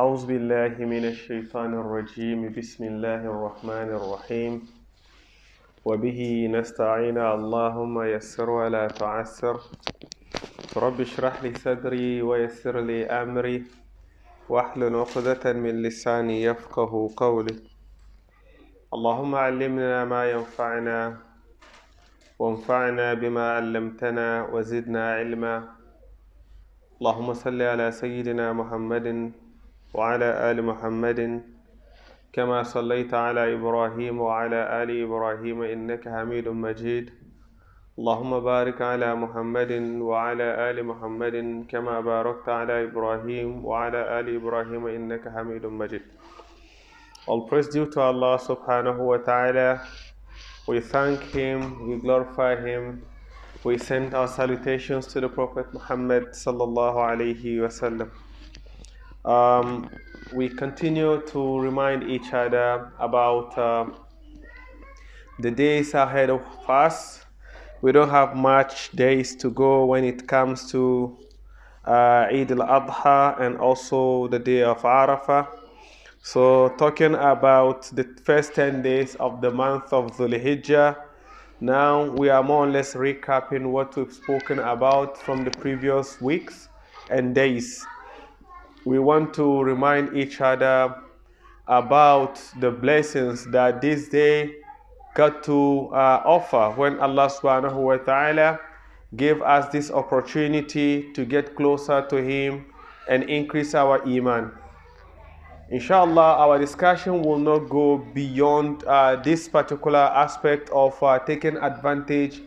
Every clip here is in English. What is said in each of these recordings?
أعوذ بالله من الشيطان الرجيم. بسم الله الرحمن الرحيم. وبه نستعين. اللهم يسر ولا تعسر. رب اشرح لي صدري ويسر لي أمري. واحلل عقدة من لساني يفقه قولي. اللهم علمنا ما ينفعنا وانفعنا بما علمتنا وزدنا علما. اللهم صل على سيدنا محمد وعلى آل محمد كما صليت على إبراهيم وعلى آل إبراهيم إنك حميد مجيد اللهم بارك على محمد وعلى آل محمد كما باركت على إبراهيم وعلى آل إبراهيم إنك حميد مجيد All praise due to Allah subhanahu wa ta'ala. We thank Him, we glorify Him, we send our salutations to the Prophet Muhammad sallallahu alayhi wasallam. Um, we continue to remind each other about uh, the days ahead of us. We don't have much days to go when it comes to uh, Eid al-Adha and also the day of Arafah. So, talking about the first 10 days of the month of Dhul Hijjah, now we are more or less recapping what we've spoken about from the previous weeks and days. We want to remind each other about the blessings that this day got to uh, offer when Allah subhanahu wa ta'ala gave us this opportunity to get closer to Him and increase our Iman. Inshallah, our discussion will not go beyond uh, this particular aspect of uh, taking advantage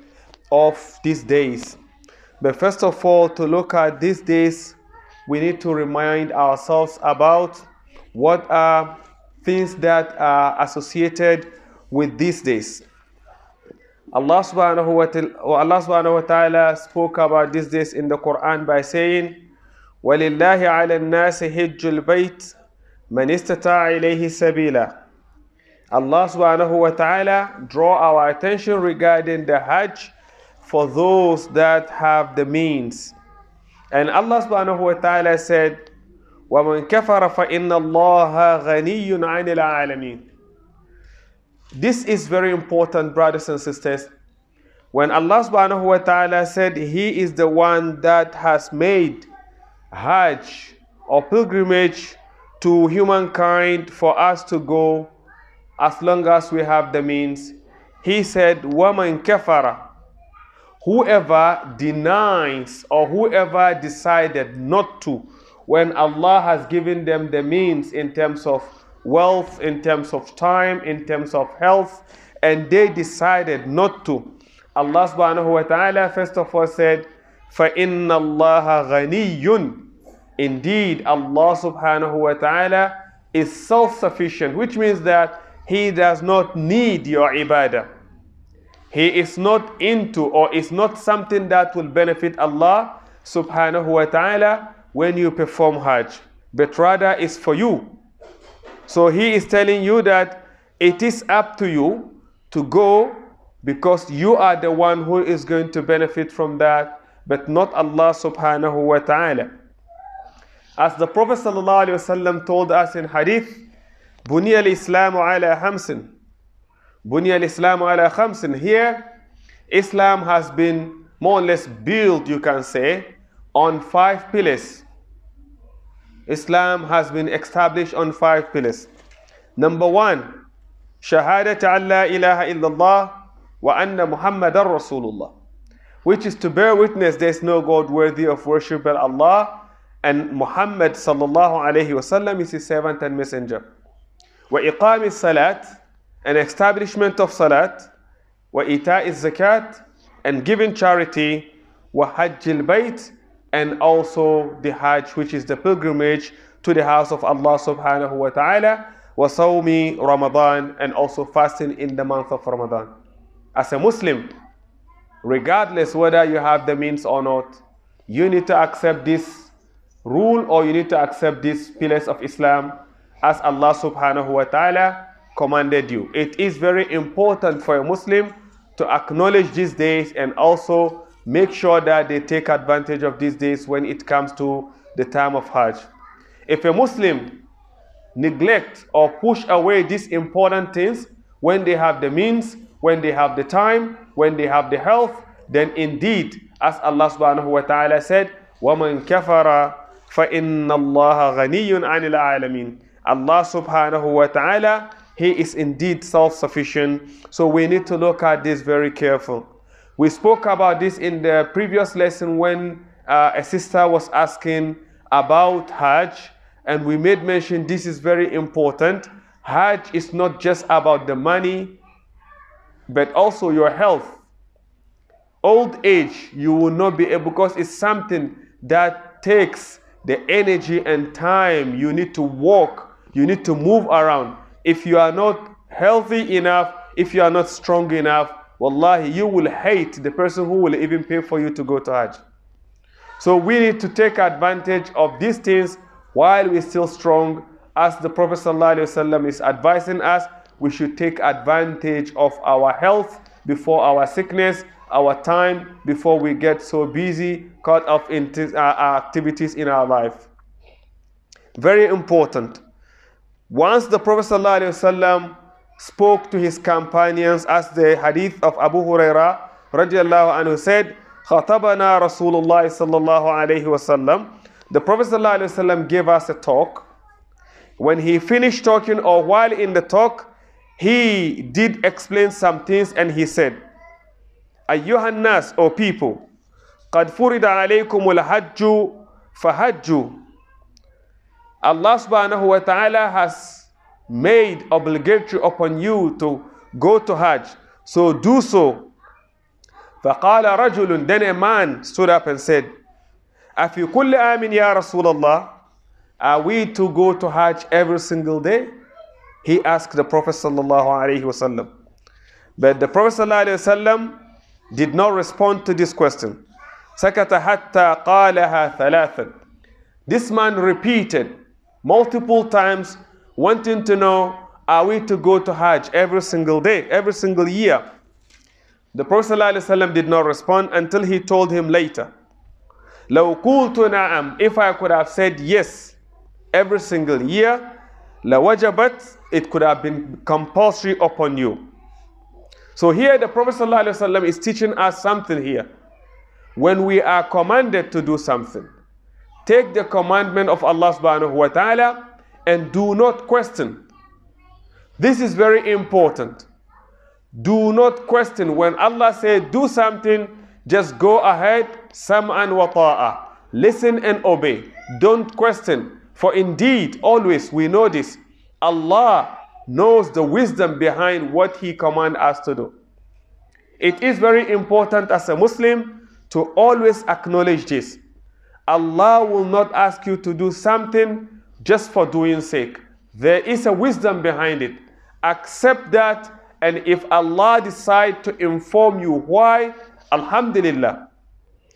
of these days. But first of all, to look at these days, we need to remind ourselves about what are things that are associated with these days. Allah subhanahu wa ta'ala, Allah subhanahu wa ta'ala spoke about these days in the Quran by saying, وَلِلَّهِ عَلَى النَّاسِ حِجُّ الْبَيْتِ Man istata ilayhi sabila. Allah subhanahu wa ta'ala draw our attention regarding the Hajj for those that have the means. And Allah subhanahu wa ta'ala said, وَمَنْ كَفَرَ فَإِنَّ اللَّهَ غَنِيٌّ عَنِ الْعَالَمِينَ This is very important, brothers and sisters. When Allah subhanahu wa ta'ala said He is the one that has made Hajj or pilgrimage to humankind for us to go as long as we have the means. He said, Woman kafara. Whoever denies or whoever decided not to, when Allah has given them the means in terms of wealth, in terms of time, in terms of health, and they decided not to. Allah subhanahu wa ta'ala first of all said, فَإِنَّ اللَّهَ غَنِيٌّ Indeed, Allah subhanahu wa ta'ala is self sufficient, which means that He does not need your ibadah. He is not into or is not something that will benefit Allah subhanahu wa ta'ala when you perform Hajj, but rather is for you. So He is telling you that it is up to you to go because you are the one who is going to benefit from that, but not Allah subhanahu wa ta'ala. As the Prophet told us in Hadith, Bunya al-Islamu ala khamsin. Bunya al-Islamu ala khamsin. Here, Islam has been more or less built, you can say, on five pillars. Islam has been established on five pillars. Number one, Shahadat an la ilaha illallah wa anna Muhammadan Rasulullah. Which is to bear witness there is no God worthy of worship but Allah and Muhammad sallallahu alayhi wasallam is his servant and messenger. Wa iqam salat, an establishment of salat, wa ita is zakat, and giving charity, wa hajj bayt, and also the hajj, which is the pilgrimage to the house of Allah subhanahu wa ta'ala, wa sawmi Ramadan, and also fasting in the month of Ramadan. As a Muslim, regardless whether you have the means or not, you need to accept this rule or you need to accept these pillars of Islam as Allah subhanahu wa ta'ala commanded you. It is very important for a Muslim to acknowledge these days and also make sure that they take advantage of these days when it comes to the time of Hajj. If a Muslim neglect or push away these important things when they have the means, when they have the time, when they have the health, then indeed, as Allah subhanahu wa ta'ala said, وَمَنْ كَفَرَ فَإِنَّ اللَّهَ غَنِيٌّ عَنِ الْعَالَمِينَ Allah subhanahu wa ta'ala, he is indeed self-sufficient. So we need to look at this very careful. We spoke about this in the previous lesson when uh, a sister was asking about Hajj, and we made mention this is very important. Hajj is not just about the money, but also your health. Old age, you will not be able, because it's something that takes the energy and time. You need to walk, you need to move around. If you are not healthy enough, if you are not strong enough, wallahi, you will hate the person who will even pay for you to go to Hajj. So we need to take advantage of these things while we're still strong. As the Prophet ﷺ is advising us, we should take advantage of our health before our sickness, our time before we get so busy, caught up in uh, activities in our life. Very important. Once the Prophet ﷺ spoke to his companions, as the hadith of Abu Huraira radiallahu anhu said, خطبنا رسول الله صلى الله عليه وسلم the Prophet ﷺ gave us a talk. When he finished talking, or while in the talk, he did explain some things and he said, أيها الناس, O people, قد فرض عليكم الحج فحجوا Allah subhanahu wa ta'ala has made obligatory upon you to go to Hajj. So do so. فقال رجل Then a man stood up and said, أفي كل آمن يا رسول الله Are we to go to Hajj every single day? He asked the Prophet sallallahu alaihi wasallam. But the Prophet sallallahu alaihi wasallam did not respond to this question. سكت حتى قالها ثلاثا. This man repeated multiple times, wanting to know, are we to go to Hajj every single day, every single year? The Prophet ﷺ did not respond until he told him later. لو قلت نعم if I could have said yes every single year لوجبت it could have been compulsory upon you so here the Prophet ﷺ is teaching us something here when we are commanded to do something take the commandment of Allah subhanahu wa ta'ala and do not question this is very important do not question when Allah said do something just go ahead, sam'an wa ta'a. Listen and obey. Don't question. For indeed, always we know this. Allah knows the wisdom behind what He commands us to do. It is very important as a Muslim to always acknowledge this. Allah will not ask you to do something just for doing sake. There is a wisdom behind it. Accept that, and if Allah decide to inform you why, Alhamdulillah.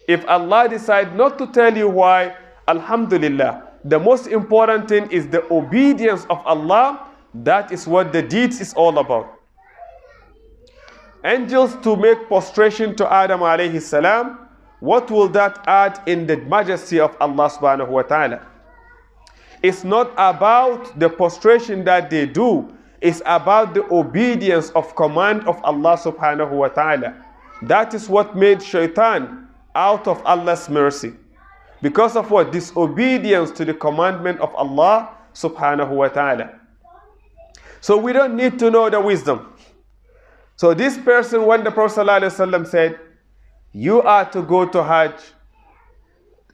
If Allah decide not to tell you why, Alhamdulillah. The most important thing is the obedience of Allah. That is what the deeds is all about. Angels to make prostration to Adam alayhi salam. What will that add in the majesty of Allah subhanahu wa ta'ala? It's not about the prostration that they do. It's about the obedience of command of Allah subhanahu wa ta'ala. That is what made shaitan out of Allah's mercy. Because of what? Disobedience to the commandment of Allah subhanahu wa ta'ala. So we don't need to know the wisdom. So this person, when the Prophet ﷺ said, you are to go to Hajj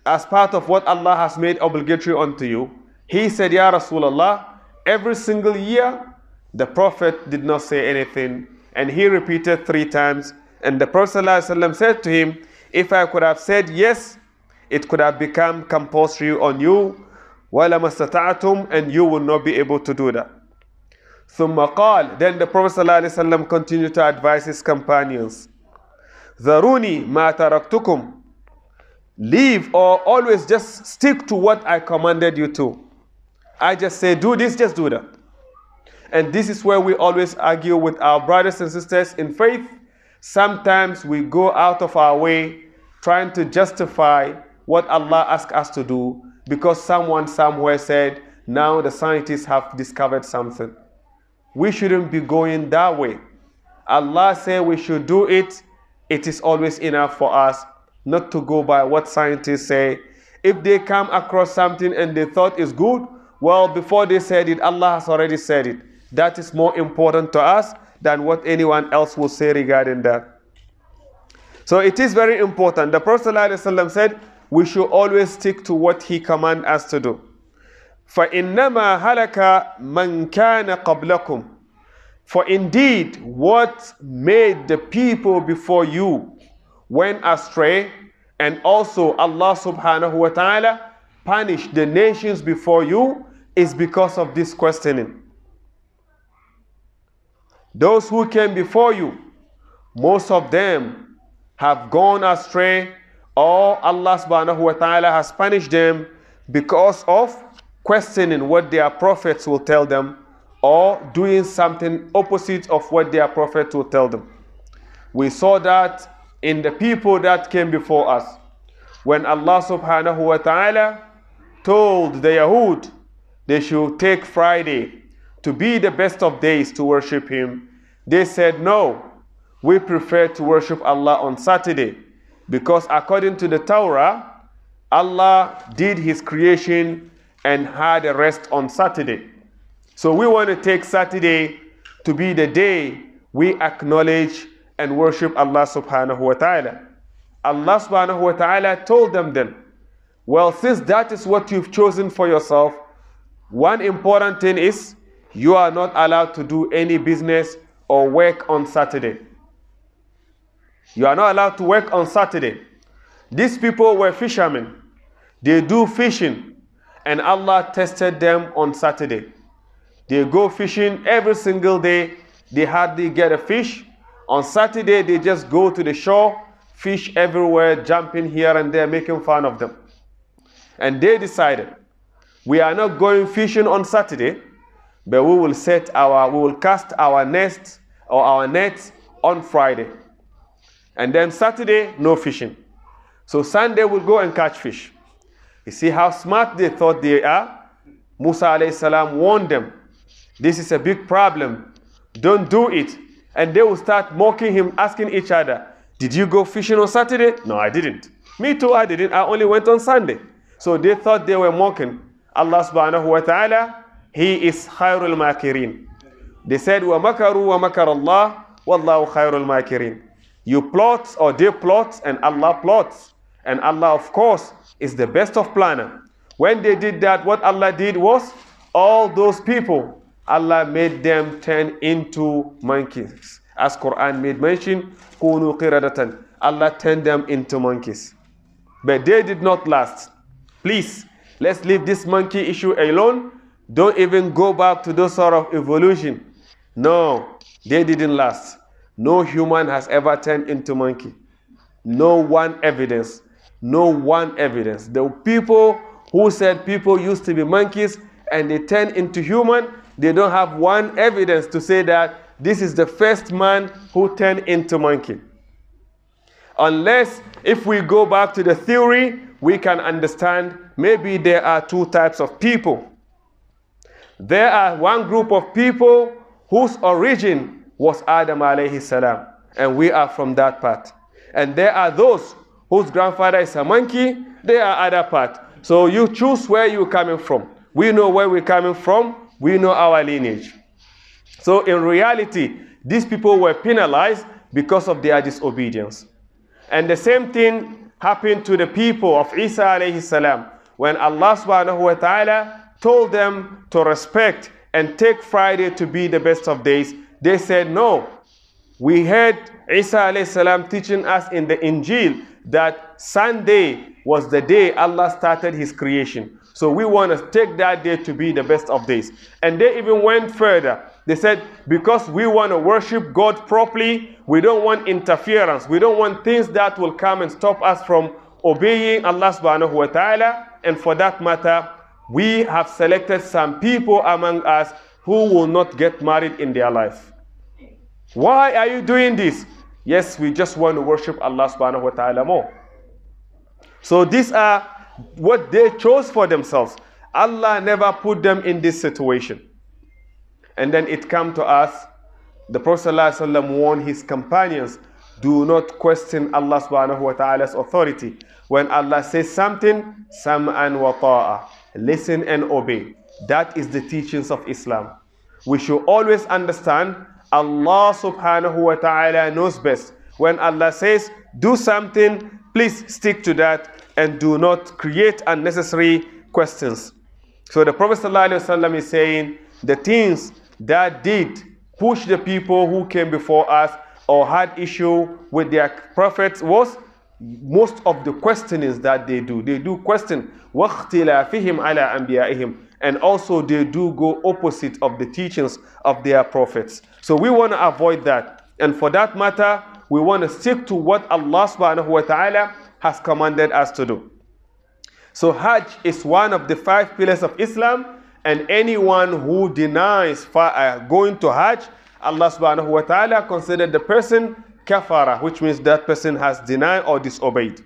as part of what Allah has made obligatory unto you, he said, Ya Rasulullah, every single year, the Prophet did not say anything. And he repeated three times, and the Prophet ﷺ said to him, If I could have said yes, it could have become compulsory on you, and you will not be able to do that. ثم قال, then the Prophet ﷺ continued to advise his companions, Zaruni mataraktukum. Leave or always just stick to what I commanded you to. I just say, do this, just do that. And this is where we always argue with our brothers and sisters in faith. Sometimes we go out of our way trying to justify what Allah asked us to do because someone somewhere said, now the scientists have discovered something. We shouldn't be going that way. Allah said we should do it It is always enough for us not to go by what scientists say. If they come across something and they thought is good, well, before they said it, Allah has already said it. That is more important to us than what anyone else will say regarding that. So it is very important. The Prophet ﷺ said, we should always stick to what he commands us to do. فَإِنَّمَا هَلَكَ مَنْ كَانَ قَبْلَكُمْ for indeed, what made the people before you went astray, and also Allah subhanahu wa ta'ala punished the nations before you, is because of this questioning. Those who came before you, most of them have gone astray, or Allah subhanahu wa ta'ala has punished them because of questioning what their prophets will tell them or doing something opposite of what their prophet will tell them. We saw that in the people that came before us. When Allah subhanahu wa ta'ala told the Yahud they should take Friday to be the best of days to worship Him, they said, No, we prefer to worship Allah on Saturday because according to the Torah, Allah did His creation and had a rest on Saturday. So we want to take Saturday to be the day we acknowledge and worship Allah subhanahu wa ta'ala. Allah subhanahu wa ta'ala told them then, well, since that is what you've chosen for yourself, one important thing is you are not allowed to do any business or work on Saturday. You are not allowed to work on Saturday. These people were fishermen. They do fishing and Allah tested them on Saturday. They go fishing every single day. They hardly get a fish. On Saturday, they just go to the shore, fish everywhere, jumping here and there, making fun of them. And they decided, we are not going fishing on Saturday, but we will set our, we will cast our nest or our nets on Friday. And then Saturday, no fishing. So Sunday we'll go and catch fish. You see how smart they thought they are? Musa alayhi salam warned them. This is a big problem. Don't do it. And they will start mocking him, asking each other, Did you go fishing on Saturday? No, I didn't. Me too, I didn't. I only went on Sunday. So they thought they were mocking Allah subhanahu wa ta'ala. He is khairul makirin. They said, Wa makaru wa makar Allah, wallahu khairul makirin. You plot or they plot and Allah plots. And Allah, of course, is the best of planner. When they did that, what Allah did was all those people, Allah made them turn into monkeys. As Quran made mention, kunu qiradatan. Allah turned them into monkeys. But they did not last. Please, let's leave this monkey issue alone. Don't even go back to those sort of evolution. No, they didn't last. No human has ever turned into monkey. No one evidence. No one evidence. The people who said people used to be monkeys and they turned into human, they don't have one evidence to say that this is the first man who turned into monkey. Unless if we go back to the theory, we can understand maybe there are two types of people. There are one group of people whose origin was Adam alayhi salam, and we are from that part. And there are those whose grandfather is a monkey, they are other part. So you choose where you're coming from. We know where we're coming from, we know our lineage. So in reality, these people were penalized because of their disobedience. And the same thing happened to the people of Isa alayhi salam when Allah subhanahu wa ta'ala told them to respect and take Friday to be the best of days. They said, No. We heard Isa alayhi salam teaching us in the Injil that Sunday was the day Allah started his creation. So we want to take that day to be the best of days. And they even went further. They said, because we want to worship God properly, we don't want interference. We don't want things that will come and stop us from obeying Allah subhanahu wa ta'ala. And for that matter, we have selected some people among us who will not get married in their life. Why are you doing this? Yes, we just want to worship Allah subhanahu wa ta'ala more. So these are what they chose for themselves. Allah never put them in this situation. And then it come to us, the Prophet ﷺ warned his companions, do not question Allah subhanahu wa ta'ala's authority. When Allah says something, sam'an wa ta'a. Listen and obey. That is the teachings of Islam. We should always understand Allah subhanahu wa ta'ala knows best. When Allah says, do something, please stick to that and do not create unnecessary questions. So the Prophet ﷺ is saying, the things that did push the people who came before us or had issue with their prophets was most of the questionings that they do. They do question وَاخْتِلَافِهِمْ عَلَىٰ أَنْبِيَائِهِمْ And also they do go opposite of the teachings of their prophets. So we want to avoid that. And for that matter, we want to stick to what Allah subhanahu wa ta'ala has commanded us to do. So Hajj is one of the five pillars of Islam and anyone who denies uh, going to Hajj, Allah subhanahu wa ta'ala considered the person kafara, which means that person has denied or disobeyed.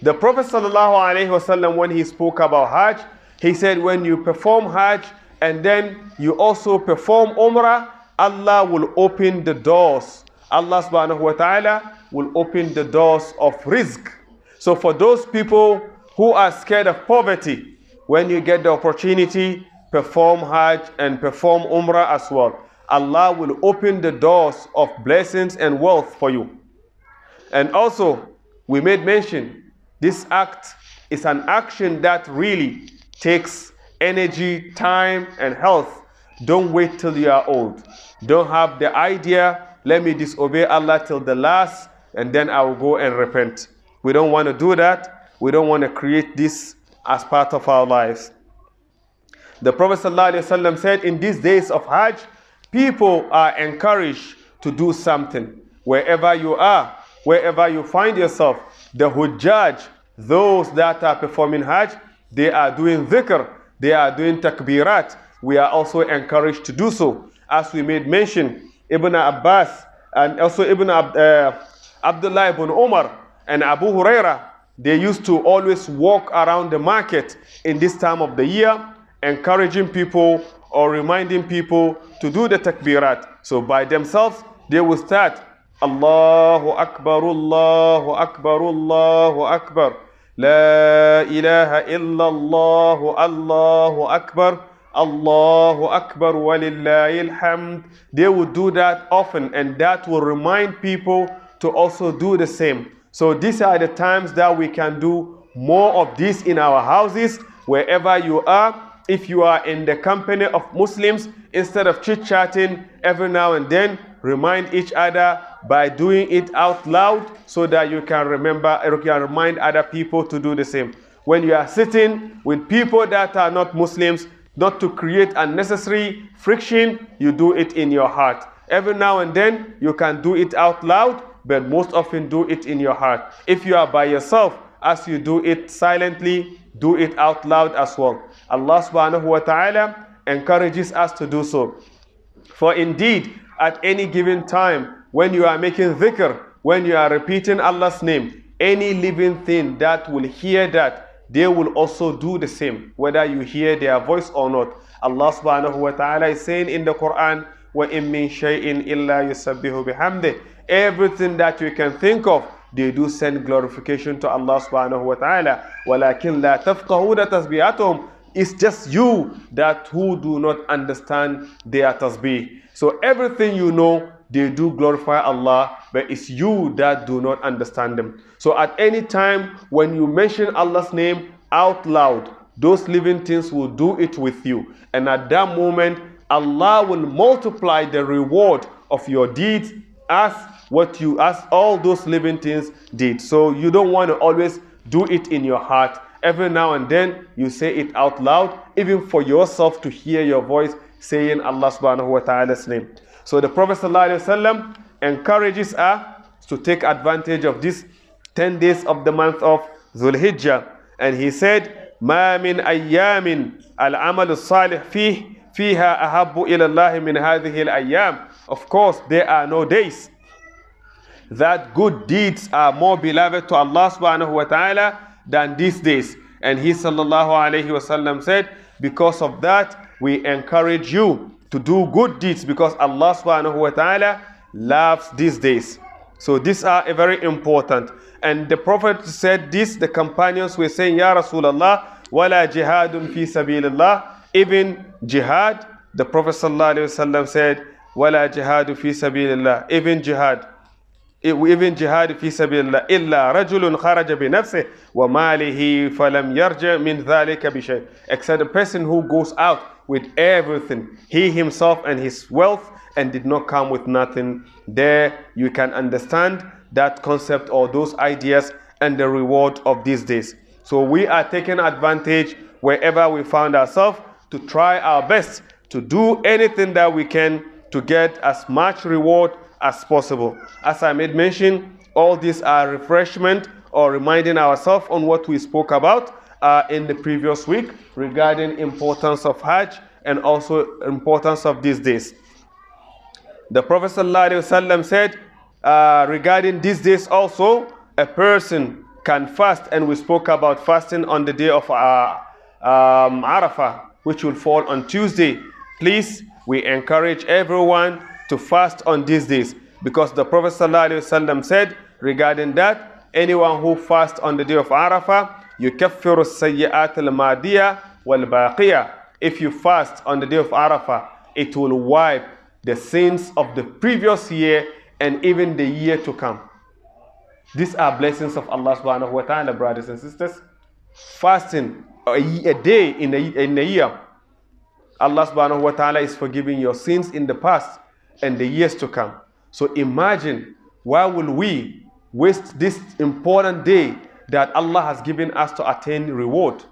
The Prophet sallallahu alaihi wasallam, when he spoke about Hajj, he said, when you perform Hajj and then you also perform Umrah, Allah will open the doors. Allah subhanahu wa ta'ala will open the doors of rizq. So for those people who are scared of poverty, when you get the opportunity, perform Hajj and perform Umrah as well. Allah will open the doors of blessings and wealth for you. And also, we made mention, this act is an action that really takes energy, time, and health. Don't wait till you are old. Don't have the idea, let me disobey Allah till the last, and then I will go and repent. We don't want to do that. We don't want to create this as part of our lives. The Prophet ﷺ said, in these days of Hajj, people are encouraged to do something. Wherever you are, wherever you find yourself, the Hujjaj, those that are performing Hajj, they are doing dhikr, they are doing takbirat. We are also encouraged to do so. As we made mention, Ibn Abbas and also Ibn Ab uh, Abdullah ibn Umar and Abu Huraira, they used to always walk around the market in this time of the year, encouraging people or reminding people to do the takbirat. So by themselves, they will start Allahu Akbar, Allahu Akbar, Allahu Akbar. La ilaha illallah, Allahu Akbar. Allahu Akbar walillahi alhamd. They will do that often and that will remind people to also do the same. So these are the times that we can do more of this in our houses, wherever you are. If you are in the company of Muslims, instead of chit-chatting every now and then, remind each other by doing it out loud so that you can remember, you can remind other people to do the same. When you are sitting with people that are not Muslims, not to create unnecessary friction, you do it in your heart. Every now and then, you can do it out loud but most often do it in your heart. If you are by yourself, as you do it silently, do it out loud as well. Allah subhanahu wa ta'ala encourages us to do so. For indeed, at any given time, when you are making dhikr, when you are repeating Allah's name, any living thing that will hear that, they will also do the same, whether you hear their voice or not. Allah subhanahu wa ta'ala is saying in the Quran, وَإِن مِّن شَيْءٍ إِلَّا يُسَبِّهُ بِحَمْدِهِ everything that we can think of they do send glorification to Allah subhanahu wa ta'ala walakin la tafqahuna tasbihatuhum it's just you that who do not understand their tasbih so everything you know they do glorify Allah but it's you that do not understand them so at any time when you mention Allah's name out loud those living things will do it with you and at that moment Allah will multiply the reward of your deeds as what you as all those living things did. So you don't want to always do it in your heart. Every now and then you say it out loud, even for yourself to hear your voice saying Allah subhanahu wa ta'ala's name. So the Prophet ﷺ encourages us to take advantage of these 10 days of the month of Zulhijjah. And he said, ما من أيام العمل الصالح فيه فيها أحب إلى الله من هذه الأيام. Of course, there are no days that good deeds are more beloved to Allah subhanahu wa ta'ala than these days. And he sallallahu alayhi wasallam said, because of that, we encourage you to do good deeds because Allah subhanahu wa ta'ala loves these days. So these are very important. And the Prophet said this, the companions were saying, Ya Rasulallah, wala jihadun fi sabilillah. Even jihad, the Prophet wasallam said, wala jihadu fi sabilillah. Even jihad. Even jihad fi sabilillah. Illa rajulun kharaja bi nafsih wa malihi falam yarja min bi. Except the person who goes out with everything, he himself and his wealth, and did not come with nothing. There you can understand that concept or those ideas and the reward of these days. So we are taking advantage wherever we found ourselves to try our best to do anything that we can to get as much reward as possible. As I made mention, all these are refreshment or reminding ourselves on what we spoke about uh, in the previous week regarding importance of Hajj and also importance of these days. The Prophet ﷺ said uh, regarding these days also, a person can fast, and we spoke about fasting on the day of uh, um, Arafah, which will fall on Tuesday. Please, we encourage everyone to fast on these days because the Prophet ﷺ said regarding that, anyone who fasts on the day of Arafah, يكفر السيئات المادية والباقية. If you fast on the day of Arafah, it will wipe the sins of the previous year and even the year to come. These are blessings of Allah subhanahu wa ta'ala, brothers and sisters. Fasting a, a day in a, in a year, Allah subhanahu wa ta'ala is forgiving your sins in the past and the years to come. So imagine why will we waste this important day that Allah has given us to attain reward?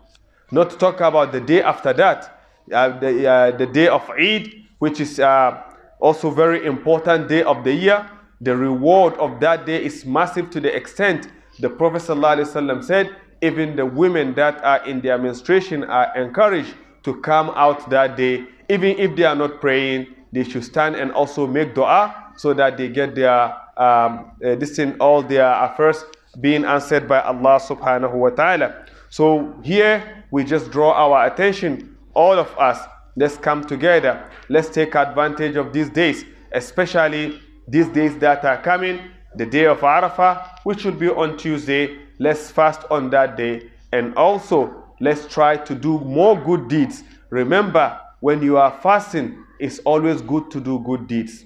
Not to talk about the day after that, uh, the, uh, the day of Eid, which is uh, also very important day of the year. The reward of that day is massive to the extent the Prophet ﷺ said, even the women that are in their menstruation are encouraged to come out that day. Even if they are not praying, they should stand and also make dua so that they get their um, uh, this thing, all their affairs being answered by Allah subhanahu wa ta'ala. So here we just draw our attention, all of us, let's come together. Let's take advantage of these days, especially these days that are coming, the day of Arafah, which will be on Tuesday. Let's fast on that day. And also, let's try to do more good deeds. Remember, when you are fasting, it's always good to do good deeds.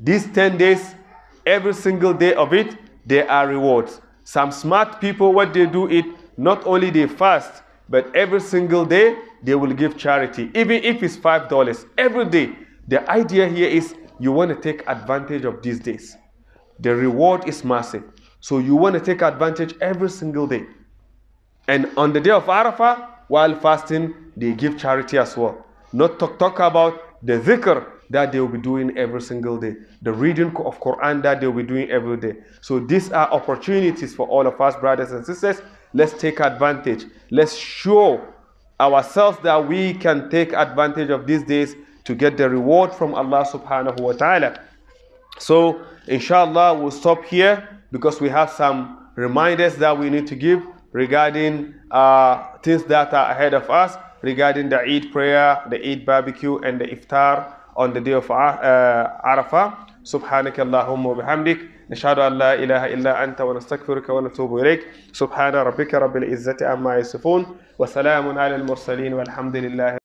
These 10 days, every single day of it, there are rewards. Some smart people, what they do it, not only they fast, but every single day they will give charity, even if it's five dollars every day. The idea here is you want to take advantage of these days. The reward is massive, so you want to take advantage every single day. And on the day of Arafah, while fasting, they give charity as well. Not to talk about the dhikr that they will be doing every single day, the reading of Quran that they will be doing every day. So these are opportunities for all of us, brothers and sisters. Let's take advantage. Let's show ourselves that we can take advantage of these days to get the reward from Allah subhanahu wa ta'ala. So inshallah we'll stop here because we have some reminders that we need to give regarding uh, things that are ahead of us regarding the Eid prayer, the Eid barbecue, and the iftar on the day of uh, Arafah. سبحانك اللهم وبحمدك. نشهد أن لا إله إلا أنت ونستغفرك ونتوب إليك. سبحان ربك رب العزة عما يصفون. وسلام على المرسلين والحمد لله